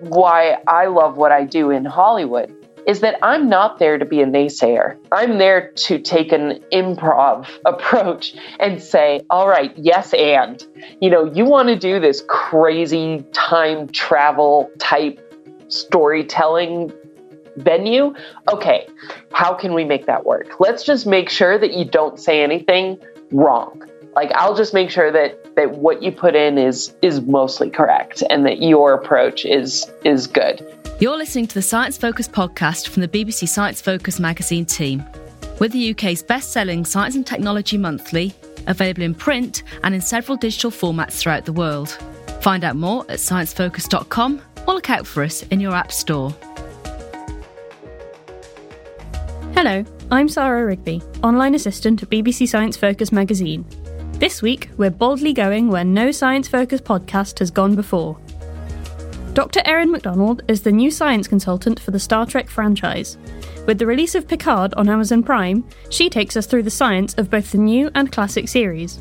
Why I love what I do in Hollywood is that I'm not there to be a naysayer. I'm there to take an improv approach and say, all right, yes, and. You know, you want to do this crazy time travel type storytelling venue? Okay, how can we make that work? Let's just make sure that you don't say anything wrong. Like I'll just make sure that that what you put in is is mostly correct and that your approach is is good. You're listening to the Science Focus podcast from the BBC Science Focus magazine team. We're the UK's best-selling science and technology monthly, available in print and in several digital formats throughout the world. Find out more at sciencefocus.com or look out for us in your app store. Hello, I'm Sarah Rigby, online assistant at BBC Science Focus magazine. This week, we're boldly going where no Science Focus podcast has gone before. Dr. Erin Macdonald is the new science consultant for the Star Trek franchise. With the release of Picard on Amazon Prime, she takes us through the science of both the new and classic series.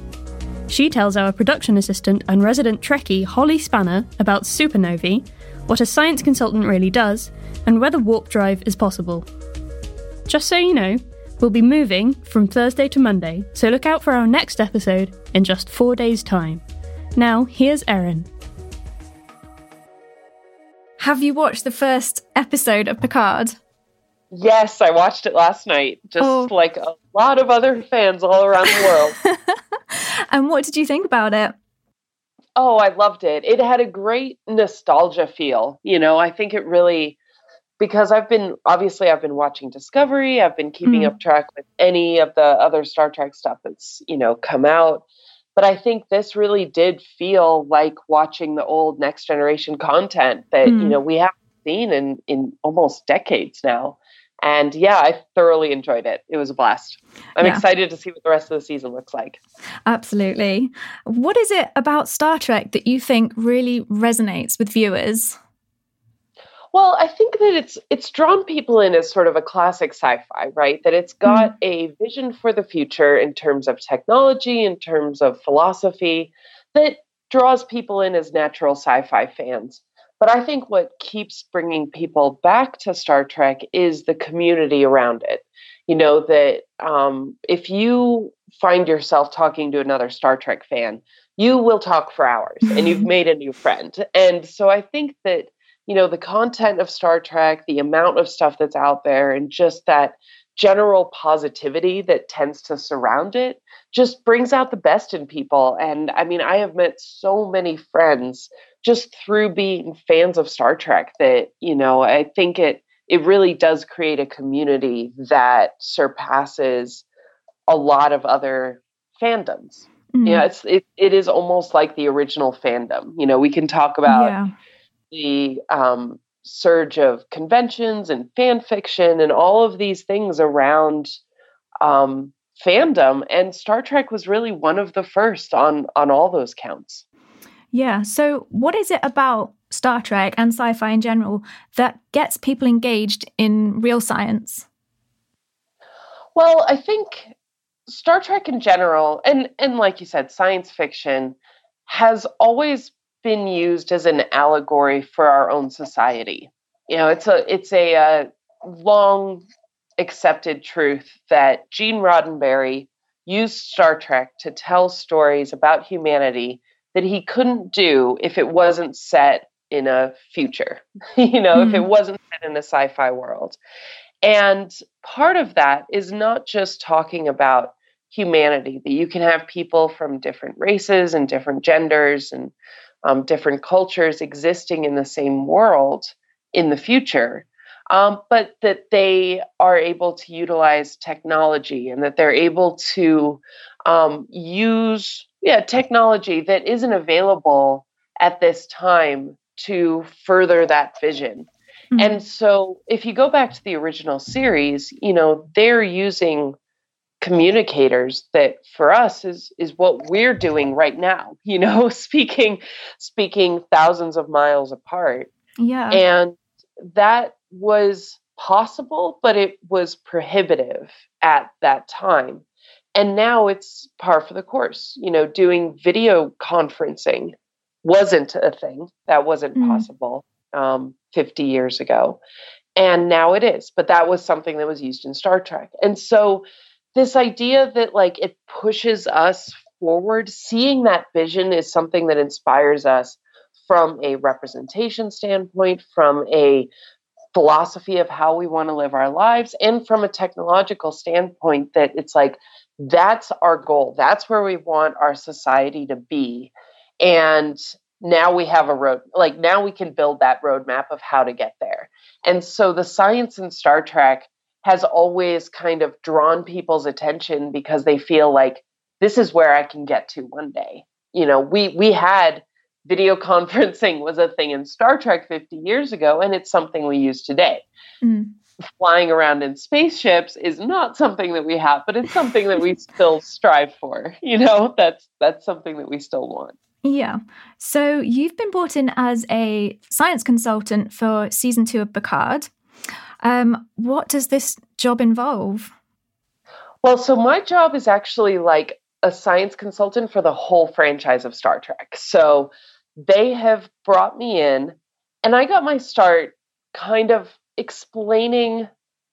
She tells our production assistant and resident Trekkie Holly Spanner about supernovae, what a science consultant really does, and whether warp drive is possible. Just so you know, We'll be moving from Thursday to Monday, so look out for our next episode in just four days' time. Now, here's Erin. Have you watched the first episode of Picard? Yes, I watched it last night, just oh. like a lot of other fans all around the world. and what did you think about it? Oh, I loved it. It had a great nostalgia feel. You know, I think it really because I've been obviously I've been watching Discovery, I've been keeping mm. up track with any of the other Star Trek stuff that's, you know, come out. But I think this really did feel like watching the old next generation content that, mm. you know, we haven't seen in in almost decades now. And yeah, I thoroughly enjoyed it. It was a blast. I'm yeah. excited to see what the rest of the season looks like. Absolutely. What is it about Star Trek that you think really resonates with viewers? Well, I think that it's it's drawn people in as sort of a classic sci-fi, right? That it's got mm. a vision for the future in terms of technology, in terms of philosophy, that draws people in as natural sci-fi fans. But I think what keeps bringing people back to Star Trek is the community around it. You know that um, if you find yourself talking to another Star Trek fan, you will talk for hours, and you've made a new friend. And so I think that you know, the content of Star Trek, the amount of stuff that's out there, and just that general positivity that tends to surround it just brings out the best in people. And I mean, I have met so many friends just through being fans of Star Trek that, you know, I think it it really does create a community that surpasses a lot of other fandoms. Mm-hmm. Yeah, it's it, it is almost like the original fandom. You know, we can talk about yeah the um, surge of conventions and fan fiction and all of these things around um, fandom, and Star Trek was really one of the first on on all those counts. Yeah. So, what is it about Star Trek and sci-fi in general that gets people engaged in real science? Well, I think Star Trek in general, and and like you said, science fiction has always been used as an allegory for our own society. You know, it's a it's a, uh, long accepted truth that Gene Roddenberry used Star Trek to tell stories about humanity that he couldn't do if it wasn't set in a future, you know, mm-hmm. if it hmm. wasn't set in a sci fi world. And part of that is not just talking about humanity, that you can have people from different races and different genders and um, different cultures existing in the same world in the future, um, but that they are able to utilize technology and that they're able to um, use yeah technology that isn't available at this time to further that vision. Mm-hmm. And so if you go back to the original series, you know, they're using communicators that for us is is what we're doing right now, you know, speaking speaking thousands of miles apart. Yeah. And that was possible, but it was prohibitive at that time. And now it's par for the course. You know, doing video conferencing wasn't a thing. That wasn't mm. possible um, 50 years ago. And now it is. But that was something that was used in Star Trek. And so this idea that like it pushes us forward, seeing that vision is something that inspires us from a representation standpoint, from a philosophy of how we want to live our lives, and from a technological standpoint, that it's like that's our goal. That's where we want our society to be. And now we have a road, like now we can build that roadmap of how to get there. And so the science in Star Trek has always kind of drawn people's attention because they feel like this is where I can get to one day. You know, we we had video conferencing was a thing in Star Trek 50 years ago and it's something we use today. Mm. Flying around in spaceships is not something that we have, but it's something that we still strive for. You know, that's that's something that we still want. Yeah. So you've been brought in as a science consultant for season two of Picard. Um, what does this job involve? Well, so my job is actually like a science consultant for the whole franchise of Star Trek. So they have brought me in, and I got my start kind of explaining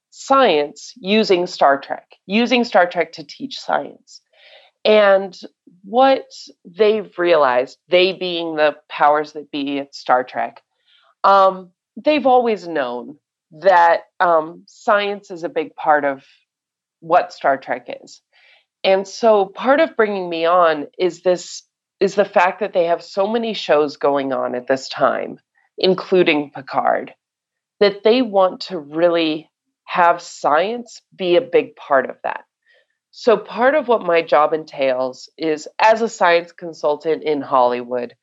science using Star Trek, using Star Trek to teach science. And what they've realized, they being the powers that be at Star Trek, um, they've always known that um, science is a big part of what Star Trek is. And so part of bringing me on is this is the fact that they have so many shows going on at this time, including Picard, that they want to really have science be a big part of that. So part of what my job entails is as a science consultant in Hollywood,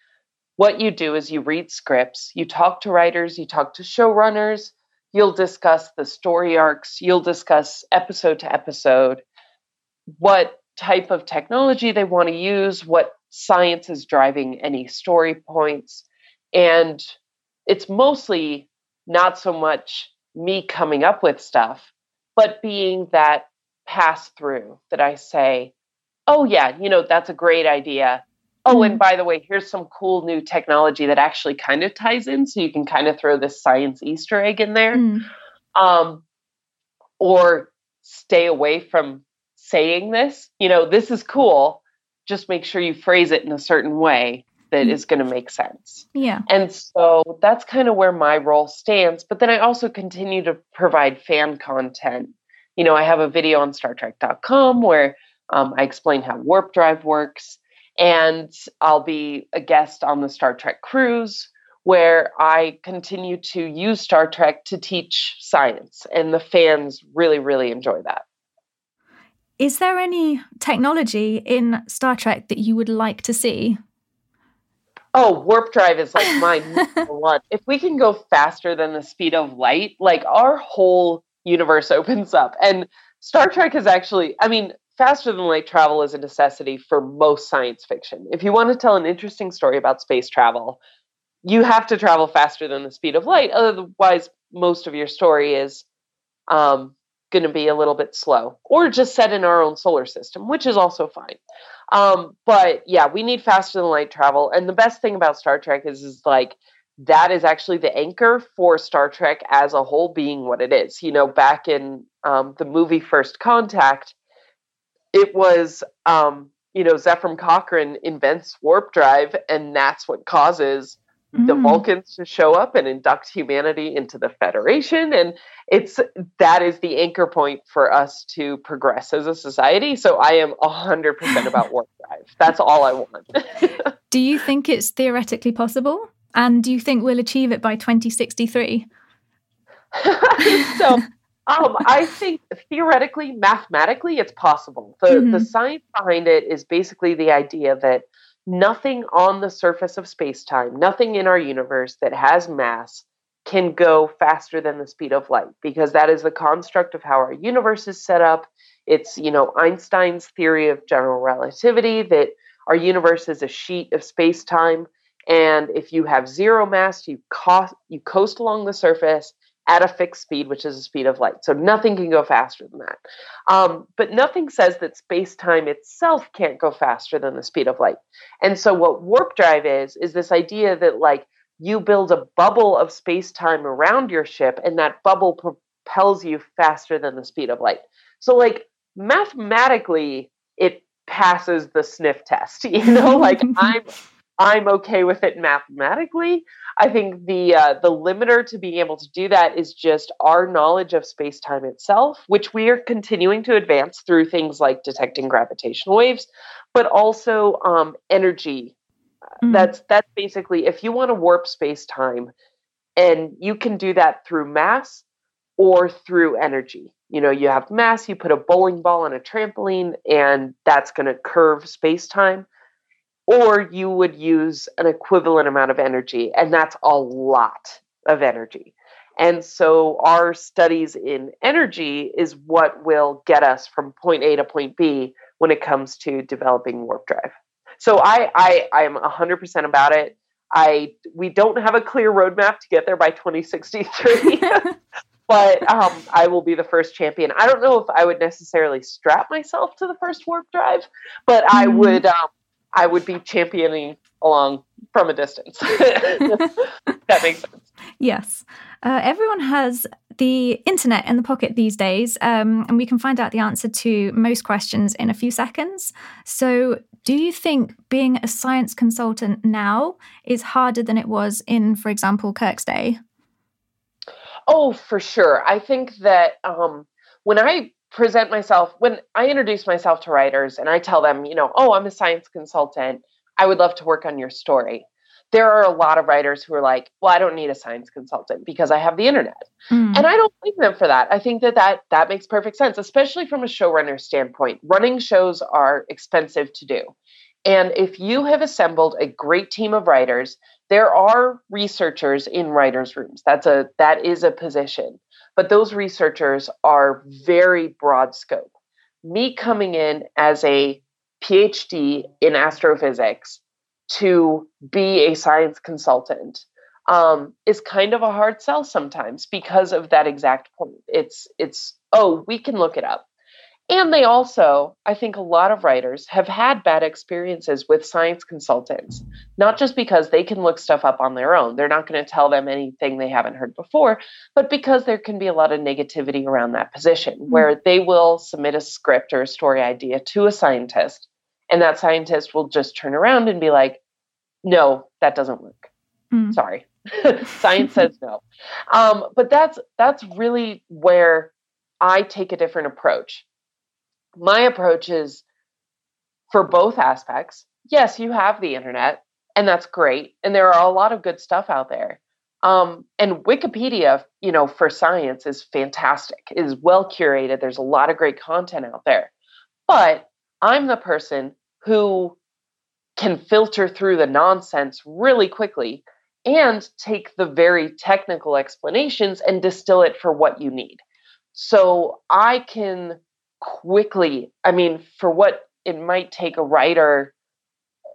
what you do is you read scripts, you talk to writers, you talk to showrunners, You'll discuss the story arcs, you'll discuss episode to episode what type of technology they want to use, what science is driving any story points. And it's mostly not so much me coming up with stuff, but being that pass through that I say, oh, yeah, you know, that's a great idea. Oh, and mm-hmm. by the way, here's some cool new technology that actually kind of ties in, so you can kind of throw this science Easter egg in there. Mm. Um, or stay away from saying this. You know, this is cool. Just make sure you phrase it in a certain way that mm. is going to make sense. Yeah. And so that's kind of where my role stands. But then I also continue to provide fan content. You know, I have a video on StarTrek.com where um, I explain how warp drive works and I'll be a guest on the Star Trek cruise where I continue to use Star Trek to teach science, and the fans really, really enjoy that. Is there any technology in Star Trek that you would like to see? Oh, warp drive is like my number one. If we can go faster than the speed of light, like our whole universe opens up. And Star Trek is actually, I mean, faster than light travel is a necessity for most science fiction. If you want to tell an interesting story about space travel, you have to travel faster than the speed of light. Otherwise, most of your story is um, going to be a little bit slow, or just set in our own solar system, which is also fine. Um, but yeah, we need faster than light travel. And the best thing about Star Trek is, is like that is actually the anchor for Star Trek as a whole being what it is. You know, back in um, the movie First Contact, it was um, you know Zefram Cochrane invents warp drive, and that's what causes the mm. Vulcans to show up and induct humanity into the Federation. And it's that is the anchor point for us to progress as a society. So I am 100% about warp drive. That's all I want. do you think it's theoretically possible? And do you think we'll achieve it by 2063? so um, I think theoretically, mathematically, it's possible. The, mm-hmm. the science behind it is basically the idea that nothing on the surface of space time, nothing in our universe that has mass can go faster than the speed of light because that is the construct of how our universe is set up. It's, you know, Einstein's theory of general relativity that our universe is a sheet of space time. And if you have zero mass, you, co- you coast along the surface at a fixed speed, which is the speed of light. So nothing can go faster than that. Um, but nothing says that space time itself can't go faster than the speed of light. And so what warp drive is, is this idea that like you build a bubble of space time around your ship, and that bubble propels you faster than the speed of light. So, like, mathematically, it passes the sniff test. You know, like I'm I'm okay with it mathematically. I think the uh, the limiter to being able to do that is just our knowledge of space time itself, which we are continuing to advance through things like detecting gravitational waves, but also um, energy. Mm-hmm. That's that's basically if you want to warp space time, and you can do that through mass or through energy. You know, you have mass, you put a bowling ball on a trampoline, and that's going to curve space time or you would use an equivalent amount of energy, and that's a lot of energy. And so our studies in energy is what will get us from point A to point B when it comes to developing warp drive. So I I I'm 100% about it. I we don't have a clear roadmap to get there by 2063. but um, I will be the first champion. I don't know if I would necessarily strap myself to the first warp drive, but I mm-hmm. would um, I would be championing along from a distance. that makes sense. Yes. Uh, everyone has the internet in the pocket these days, um, and we can find out the answer to most questions in a few seconds. So, do you think being a science consultant now is harder than it was in, for example, Kirk's day? Oh, for sure. I think that um, when I present myself when I introduce myself to writers and I tell them, you know, oh, I'm a science consultant. I would love to work on your story. There are a lot of writers who are like, well, I don't need a science consultant because I have the internet. Mm. And I don't blame them for that. I think that, that that makes perfect sense, especially from a showrunner standpoint. Running shows are expensive to do. And if you have assembled a great team of writers, there are researchers in writers' rooms. That's a that is a position. But those researchers are very broad scope. Me coming in as a PhD in astrophysics to be a science consultant um, is kind of a hard sell sometimes because of that exact point. It's it's oh we can look it up. And they also, I think a lot of writers have had bad experiences with science consultants, not just because they can look stuff up on their own. They're not going to tell them anything they haven't heard before, but because there can be a lot of negativity around that position mm-hmm. where they will submit a script or a story idea to a scientist, and that scientist will just turn around and be like, no, that doesn't work. Mm-hmm. Sorry. Science says no. Um, but that's that's really where I take a different approach my approach is for both aspects. Yes, you have the internet, and that's great. And there are a lot of good stuff out there. Um, and Wikipedia, you know, for science is fantastic, is well curated. There's a lot of great content out there. But I'm the person who can filter through the nonsense really quickly and take the very technical explanations and distill it for what you need. So I can quickly. I mean, for what it might take a writer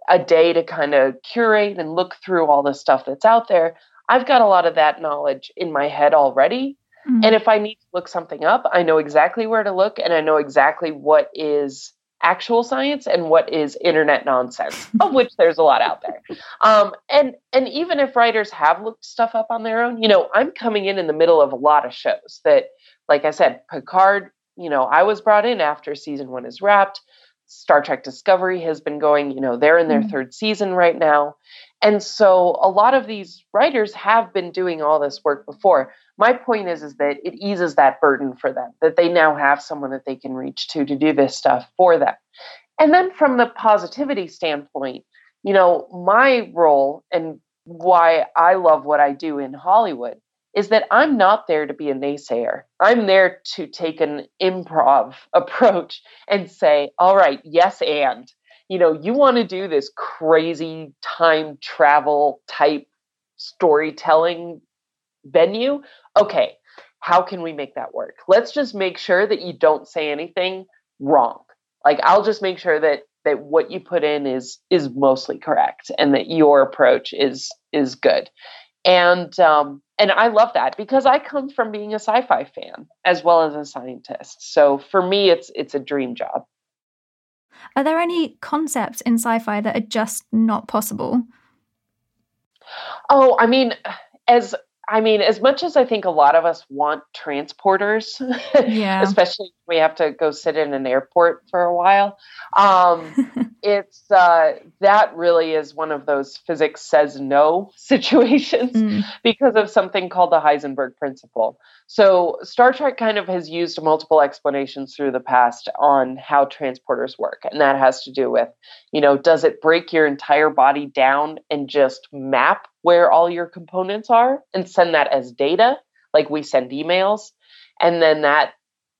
a day to kind of curate and look through all the stuff that's out there, I've got a lot of that knowledge in my head already. Mm-hmm. And if I need to look something up, I know exactly where to look and I know exactly what is actual science and what is internet nonsense, of which there's a lot out there. Um, and and even if writers have looked stuff up on their own, you know, I'm coming in in the middle of a lot of shows that, like I said, Picard you know, I was brought in after season one is wrapped. Star Trek Discovery has been going, you know, they're in their mm-hmm. third season right now. And so a lot of these writers have been doing all this work before. My point is is that it eases that burden for them, that they now have someone that they can reach to to do this stuff for them. And then from the positivity standpoint, you know, my role and why I love what I do in Hollywood is that I'm not there to be a naysayer. I'm there to take an improv approach and say, all right, yes, and. You know, you want to do this crazy time travel type storytelling venue? Okay, how can we make that work? Let's just make sure that you don't say anything wrong. Like I'll just make sure that that what you put in is is mostly correct and that your approach is is good. And um and I love that because I come from being a sci-fi fan as well as a scientist. So for me it's it's a dream job. Are there any concepts in sci-fi that are just not possible? Oh, I mean as I mean, as much as I think a lot of us want transporters, yeah. especially we have to go sit in an airport for a while, um, it's uh, that really is one of those physics says no situations mm. because of something called the Heisenberg principle. So Star Trek kind of has used multiple explanations through the past on how transporters work, and that has to do with, you know, does it break your entire body down and just map where all your components are and send that as data like we send emails and then that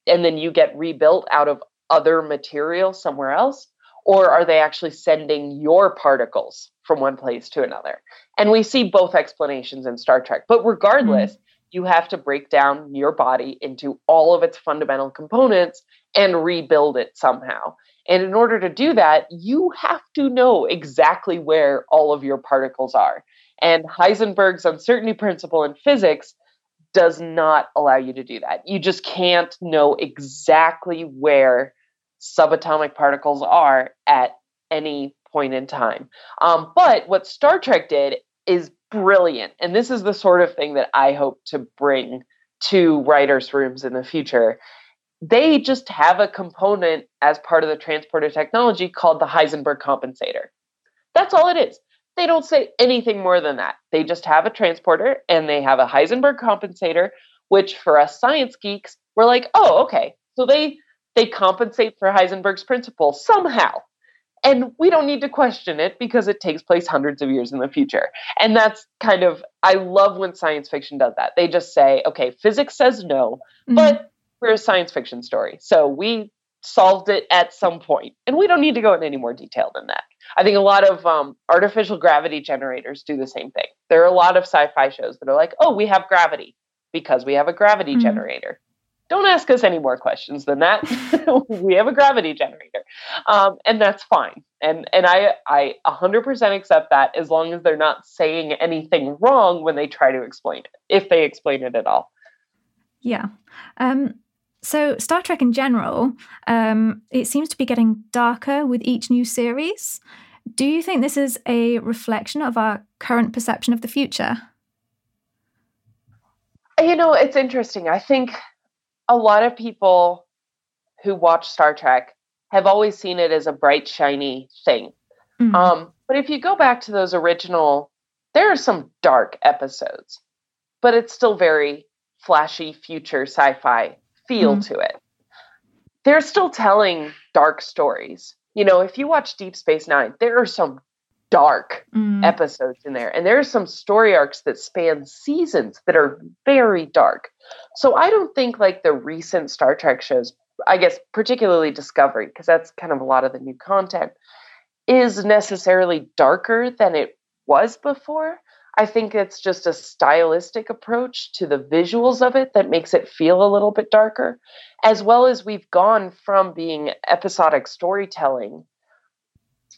and then you get rebuilt out of other material somewhere else or are they actually sending your particles from one place to another and we see both explanations in star trek but regardless mm-hmm. you have to break down your body into all of its fundamental components and rebuild it somehow and in order to do that you have to know exactly where all of your particles are and Heisenberg's uncertainty principle in physics does not allow you to do that. You just can't know exactly where subatomic particles are at any point in time. Um, but what Star Trek did is brilliant. And this is the sort of thing that I hope to bring to writers' rooms in the future. They just have a component as part of the transporter technology called the Heisenberg compensator. That's all it is. They don't say anything more than that. They just have a transporter and they have a Heisenberg compensator, which for us science geeks, we're like, oh, okay. So they they compensate for Heisenberg's principle somehow. And we don't need to question it because it takes place hundreds of years in the future. And that's kind of, I love when science fiction does that. They just say, okay, physics says no, mm-hmm. but we're a science fiction story. So we solved it at some point. And we don't need to go into any more detail than that. I think a lot of um, artificial gravity generators do the same thing. There are a lot of sci fi shows that are like, oh, we have gravity because we have a gravity mm-hmm. generator. Don't ask us any more questions than that. we have a gravity generator, um, and that's fine. And and I I 100% accept that as long as they're not saying anything wrong when they try to explain it, if they explain it at all. Yeah. Um, so, Star Trek in general, um, it seems to be getting darker with each new series. Do you think this is a reflection of our current perception of the future? You know, it's interesting. I think a lot of people who watch Star Trek have always seen it as a bright, shiny thing. Mm-hmm. Um, but if you go back to those original, there are some dark episodes, but it's still very flashy future sci fi feel mm-hmm. to it. They're still telling dark stories. You know, if you watch Deep Space Nine, there are some dark mm. episodes in there. And there are some story arcs that span seasons that are very dark. So I don't think like the recent Star Trek shows, I guess particularly Discovery, because that's kind of a lot of the new content, is necessarily darker than it was before. I think it's just a stylistic approach to the visuals of it that makes it feel a little bit darker, as well as we've gone from being episodic storytelling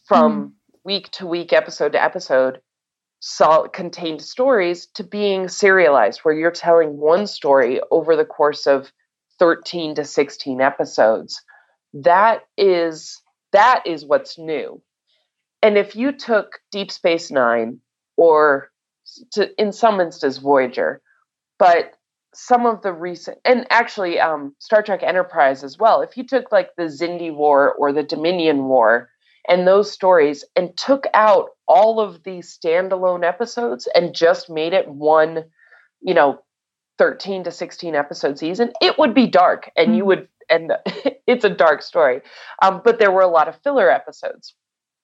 from mm. Week to week, episode to episode, contained stories to being serialized, where you're telling one story over the course of 13 to 16 episodes. That is that is what's new. And if you took Deep Space Nine or to in some instances Voyager, but some of the recent and actually um, Star Trek Enterprise as well. If you took like the Xindi War or the Dominion War and those stories and took out all of these standalone episodes and just made it one, you know, 13 to 16 episode season, it would be dark and mm-hmm. you would, and it's a dark story. Um, but there were a lot of filler episodes.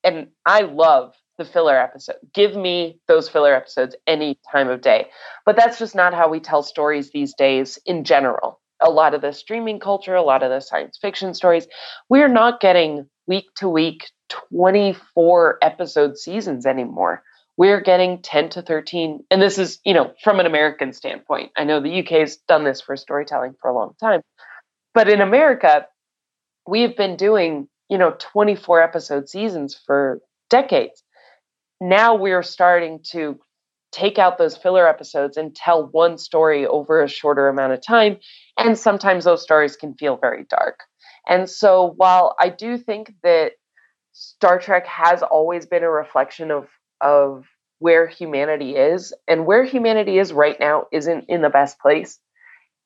And I love the filler episode. Give me those filler episodes any time of day. But that's just not how we tell stories these days in general. A lot of the streaming culture, a lot of the science fiction stories, we're not getting week to week 24 episode seasons anymore. We're getting 10 to 13. And this is, you know, from an American standpoint. I know the UK has done this for storytelling for a long time. But in America, we have been doing, you know, 24 episode seasons for decades now we're starting to take out those filler episodes and tell one story over a shorter amount of time. And sometimes those stories can feel very dark. And so while I do think that Star Trek has always been a reflection of, of where humanity is, and where humanity is right now isn't in the best place.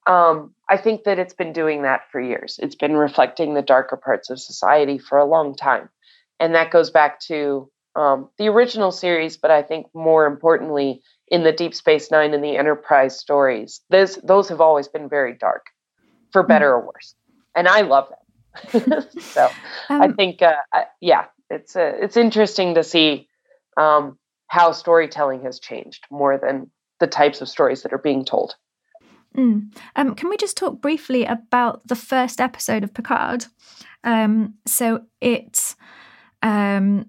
Um, I think that it's been doing that for years. It's been reflecting the darker parts of society for a long time. And that goes back to um, the original series, but I think more importantly, in the Deep Space Nine and the Enterprise stories, those those have always been very dark, for hmm. better or worse, and I love them. so um, I think, uh, I, yeah, it's uh, it's interesting to see um, how storytelling has changed more than the types of stories that are being told. Mm. Um, can we just talk briefly about the first episode of Picard? Um, so it's um,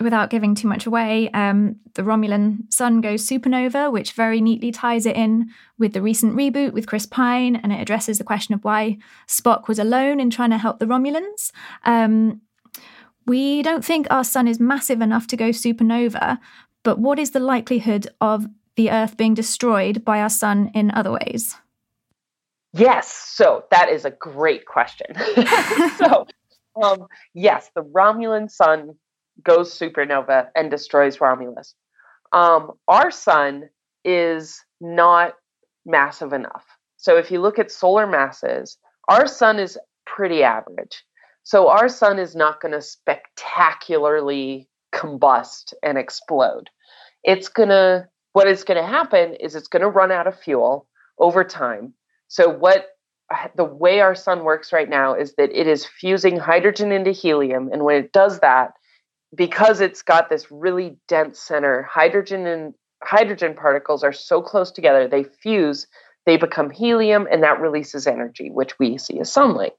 without giving too much away, um, the Romulan sun goes supernova, which very neatly ties it in with the recent reboot with Chris Pine, and it addresses the question of why Spock was alone in trying to help the Romulans. Um, we don't think our sun is massive enough to go supernova, but what is the likelihood of the Earth being destroyed by our sun in other ways? Yes, so that is a great question. so, um, yes, the Romulan sun goes supernova and destroys Romulus. Um, our sun is not massive enough. So if you look at solar masses, our sun is pretty average. So our sun is not going to spectacularly combust and explode. It's going to, what is going to happen is it's going to run out of fuel over time. So what the way our sun works right now is that it is fusing hydrogen into helium and when it does that because it's got this really dense center, hydrogen and hydrogen particles are so close together, they fuse, they become helium, and that releases energy, which we see as sunlight.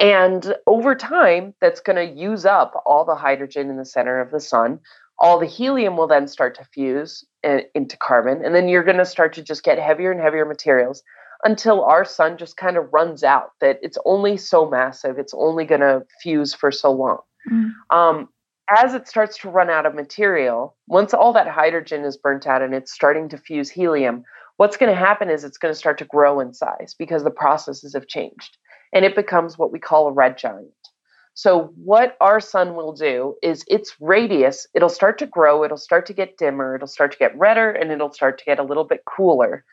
And over time, that's going to use up all the hydrogen in the center of the sun. All the helium will then start to fuse uh, into carbon, and then you're going to start to just get heavier and heavier materials until our sun just kind of runs out, that it's only so massive, it's only going to fuse for so long. Mm. Um, as it starts to run out of material, once all that hydrogen is burnt out and it's starting to fuse helium, what's going to happen is it's going to start to grow in size because the processes have changed and it becomes what we call a red giant. So, what our sun will do is its radius, it'll start to grow, it'll start to get dimmer, it'll start to get redder, and it'll start to get a little bit cooler.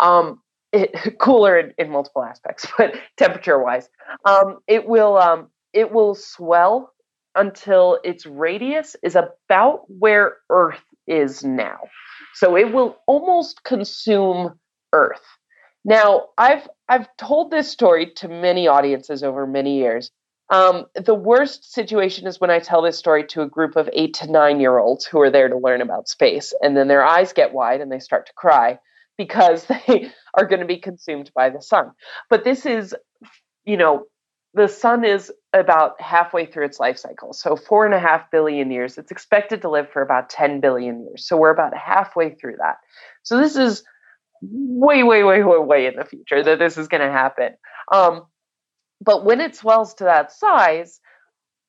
Um, it, cooler in, in, multiple aspects, but temperature wise, um, it will um, it will swell until its radius is about where Earth is now. So it will almost consume Earth. Now, I've I've told this story to many audiences over many years. Um, the worst situation is when I tell this story to a group of eight to nine year olds who are there to learn about space, and then their eyes get wide and they start to cry because they are going to be consumed by the sun. But this is, you know, the sun is about halfway through its life cycle. So, four and a half billion years. It's expected to live for about 10 billion years. So, we're about halfway through that. So, this is way, way, way, way, way in the future that this is going to happen. Um, but when it swells to that size,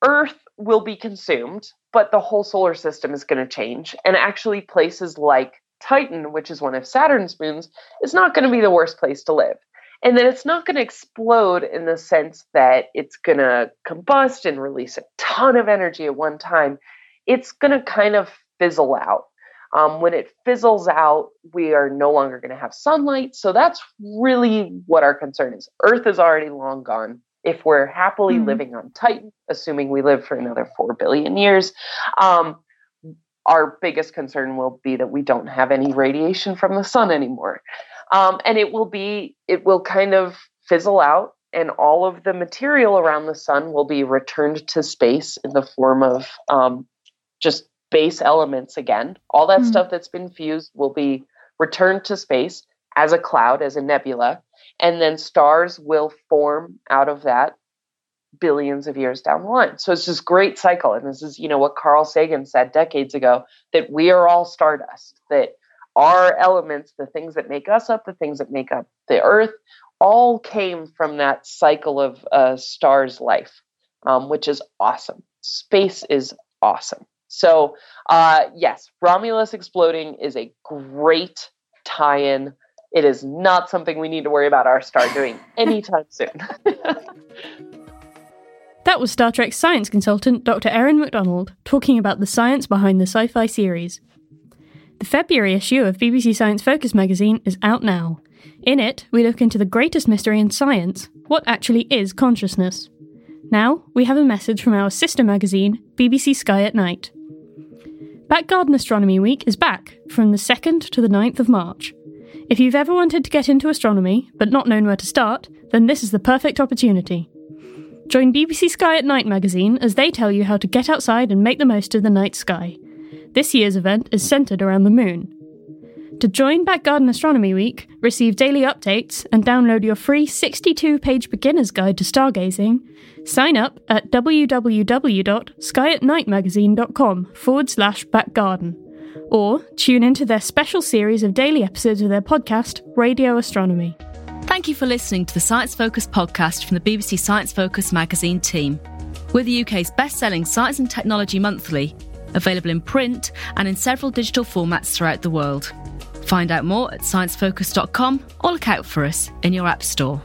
Earth will be consumed, but the whole solar system is going to change. And actually, places like Titan, which is one of Saturn's moons, is not going to be the worst place to live and then it's not going to explode in the sense that it's going to combust and release a ton of energy at one time. It's going to kind of fizzle out. Um, when it fizzles out, we are no longer going to have sunlight. So that's really what our concern is. Earth is already long gone. if we're happily mm. living on Titan, assuming we live for another 4 billion years, um, our biggest concern will be that we don't have any radiation from the sun anymore. Um, and it will be, it will kind of fizzle out, and all of the material around the sun will be returned to space in the form of um, just base elements again. All that mm. stuff that's been fused will be returned to space as a cloud, as a nebula, and then stars will form out of that billions of years down the line. So it's this great cycle. And this is, you know, what Carl Sagan said decades ago that we are all stardust, that our elements, the things that make us up, the things that make up the earth, all came from that cycle of a star's life, um, which is awesome. Space is awesome. So, uh, yes, Romulus exploding is a great tie in. It is not something we need to worry about our star doing anytime soon. that was Star Trek science consultant Dr. Erin Macdonald talking about the science behind the sci fi series. The February issue of BBC Science Focus magazine is out now. In it, we look into the greatest mystery in science what actually is consciousness. Now, we have a message from our sister magazine, BBC Sky at Night. Back Garden Astronomy Week is back from the 2nd to the 9th of March. If you've ever wanted to get into astronomy but not known where to start, then this is the perfect opportunity. Join BBC Sky at Night magazine as they tell you how to get outside and make the most of the night sky. This year's event is centred around the moon. To join Back Garden Astronomy Week, receive daily updates, and download your free 62 page beginner's guide to stargazing, sign up at www.skyatnightmagazine.com forward slash backgarden. Or tune into their special series of daily episodes of their podcast, Radio Astronomy. Thank you for listening to the Science Focus podcast from the BBC Science Focus magazine team. We're the UK's best selling science and technology monthly, available in print and in several digital formats throughout the world. Find out more at sciencefocus.com or look out for us in your App Store.